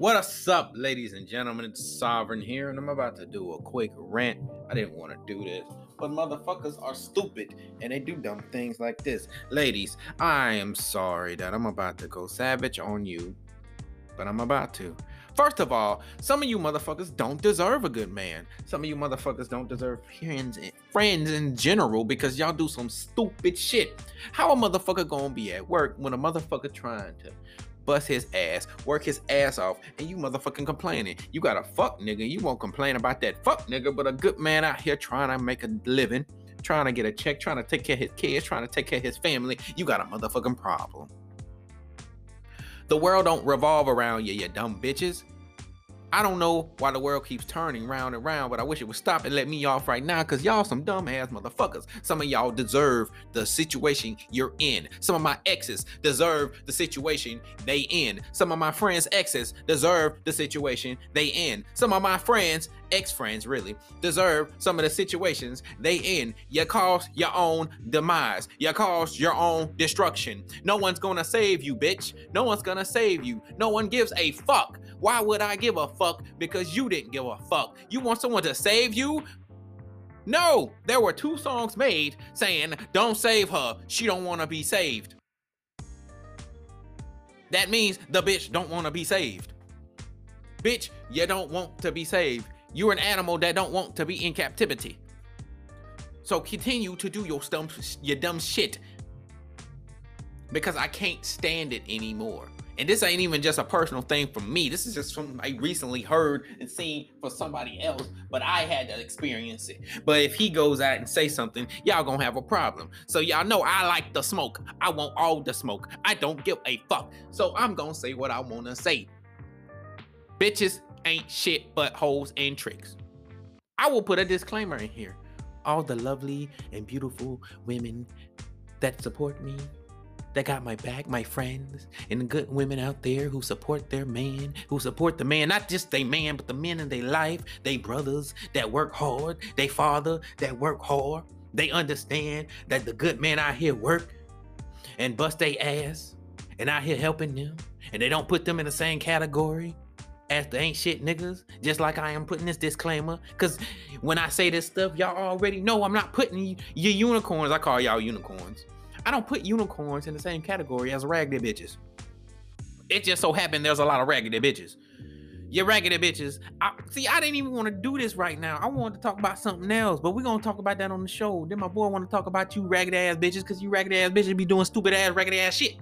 What's up, ladies and gentlemen? It's Sovereign here, and I'm about to do a quick rant. I didn't want to do this, but motherfuckers are stupid and they do dumb things like this. Ladies, I am sorry that I'm about to go savage on you, but I'm about to. First of all, some of you motherfuckers don't deserve a good man. Some of you motherfuckers don't deserve friends, friends in general because y'all do some stupid shit. How a motherfucker gonna be at work when a motherfucker trying to bust his ass, work his ass off, and you motherfucking complaining. You got a fuck nigga. You won't complain about that fuck nigga, but a good man out here trying to make a living, trying to get a check, trying to take care of his kids, trying to take care of his family. You got a motherfucking problem. The world don't revolve around you, you dumb bitches. I don't know why the world keeps turning round and round, but I wish it would stop and let me off right now because y'all some dumbass motherfuckers. Some of y'all deserve the situation you're in. Some of my exes deserve the situation they in. Some of my friends' exes deserve the situation they in. Some of my friends, ex-friends really, deserve some of the situations they in. You cause your own demise. You cause your own destruction. No one's gonna save you, bitch. No one's gonna save you. No one gives a fuck. Why would I give a fuck? Because you didn't give a fuck. You want someone to save you? No, there were two songs made saying, "Don't save her. She don't want to be saved." That means the bitch don't want to be saved. Bitch, you don't want to be saved. You're an animal that don't want to be in captivity. So continue to do your dumb, your dumb shit because I can't stand it anymore. And this ain't even just a personal thing for me. This is just something I recently heard and seen for somebody else, but I had to experience it. But if he goes out and say something, y'all gonna have a problem. So y'all know I like the smoke. I want all the smoke. I don't give a fuck. So I'm gonna say what I wanna say. Bitches ain't shit but holes and tricks. I will put a disclaimer in here. All the lovely and beautiful women that support me that got my back, my friends, and the good women out there who support their man, who support the man, not just their man, but the men in their life, they brothers that work hard, they father that work hard. They understand that the good men out here work and bust their ass and out here helping them, and they don't put them in the same category as the ain't shit niggas, just like I am putting this disclaimer. Cause when I say this stuff, y'all already know I'm not putting your unicorns. I call y'all unicorns. I don't put unicorns in the same category as raggedy bitches. It just so happened there's a lot of raggedy bitches. You raggedy bitches. I, see, I didn't even want to do this right now. I wanted to talk about something else, but we're gonna talk about that on the show. Then my boy want to talk about you raggedy ass bitches, cause you raggedy ass bitches be doing stupid ass raggedy ass shit.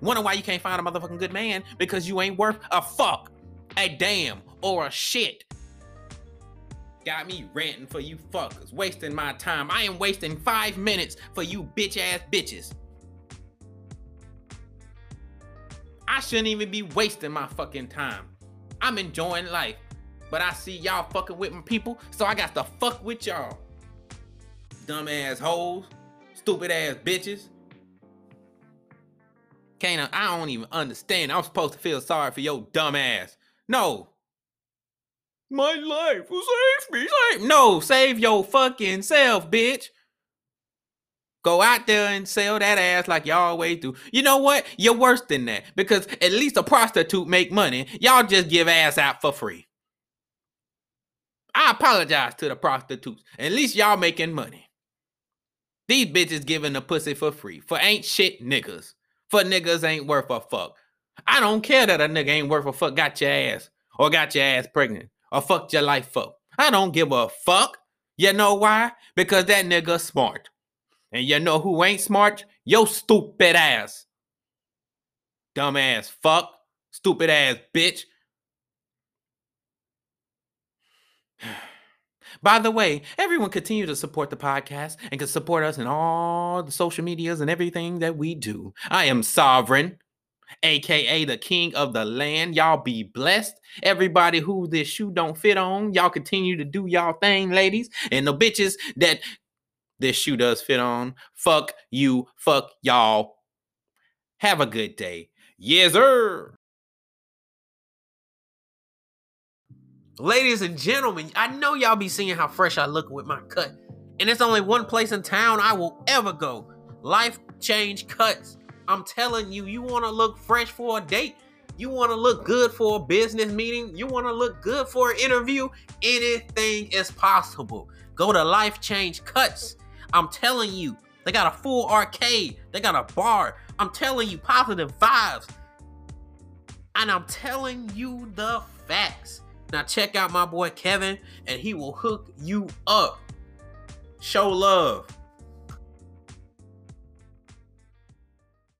Wonder why you can't find a motherfucking good man because you ain't worth a fuck, a damn, or a shit. Got me ranting for you fuckers, wasting my time. I am wasting five minutes for you bitch ass bitches. I shouldn't even be wasting my fucking time. I'm enjoying life. But I see y'all fucking with my people, so I got to fuck with y'all. Dumb ass hoes, stupid ass bitches. Can't I don't even understand. I'm supposed to feel sorry for your dumb ass. No, my life will save me. Save. No, save your fucking self, bitch. Go out there and sell that ass like y'all always do. You know what? You're worse than that because at least a prostitute make money. Y'all just give ass out for free. I apologize to the prostitutes. At least y'all making money. These bitches giving the pussy for free. For ain't shit niggas. For niggas ain't worth a fuck. I don't care that a nigga ain't worth a fuck got your ass or got your ass pregnant or fucked your life up. I don't give a fuck. You know why? Because that nigga smart. And you know who ain't smart? Yo stupid ass. Dumb ass fuck. Stupid ass bitch. By the way, everyone continue to support the podcast and can support us in all the social medias and everything that we do. I am sovereign aka the king of the land. Y'all be blessed. Everybody who this shoe don't fit on, y'all continue to do y'all thing, ladies. And the bitches that this shoe does fit on, fuck you, fuck y'all. Have a good day. Yes, sir. Ladies and gentlemen, I know y'all be seeing how fresh I look with my cut. And it's only one place in town I will ever go. Life Change Cuts. I'm telling you, you want to look fresh for a date? You want to look good for a business meeting? You want to look good for an interview? Anything is possible. Go to Life Change Cuts. I'm telling you, they got a full arcade. They got a bar. I'm telling you, positive vibes. And I'm telling you the facts. Now check out my boy Kevin, and he will hook you up. Show love.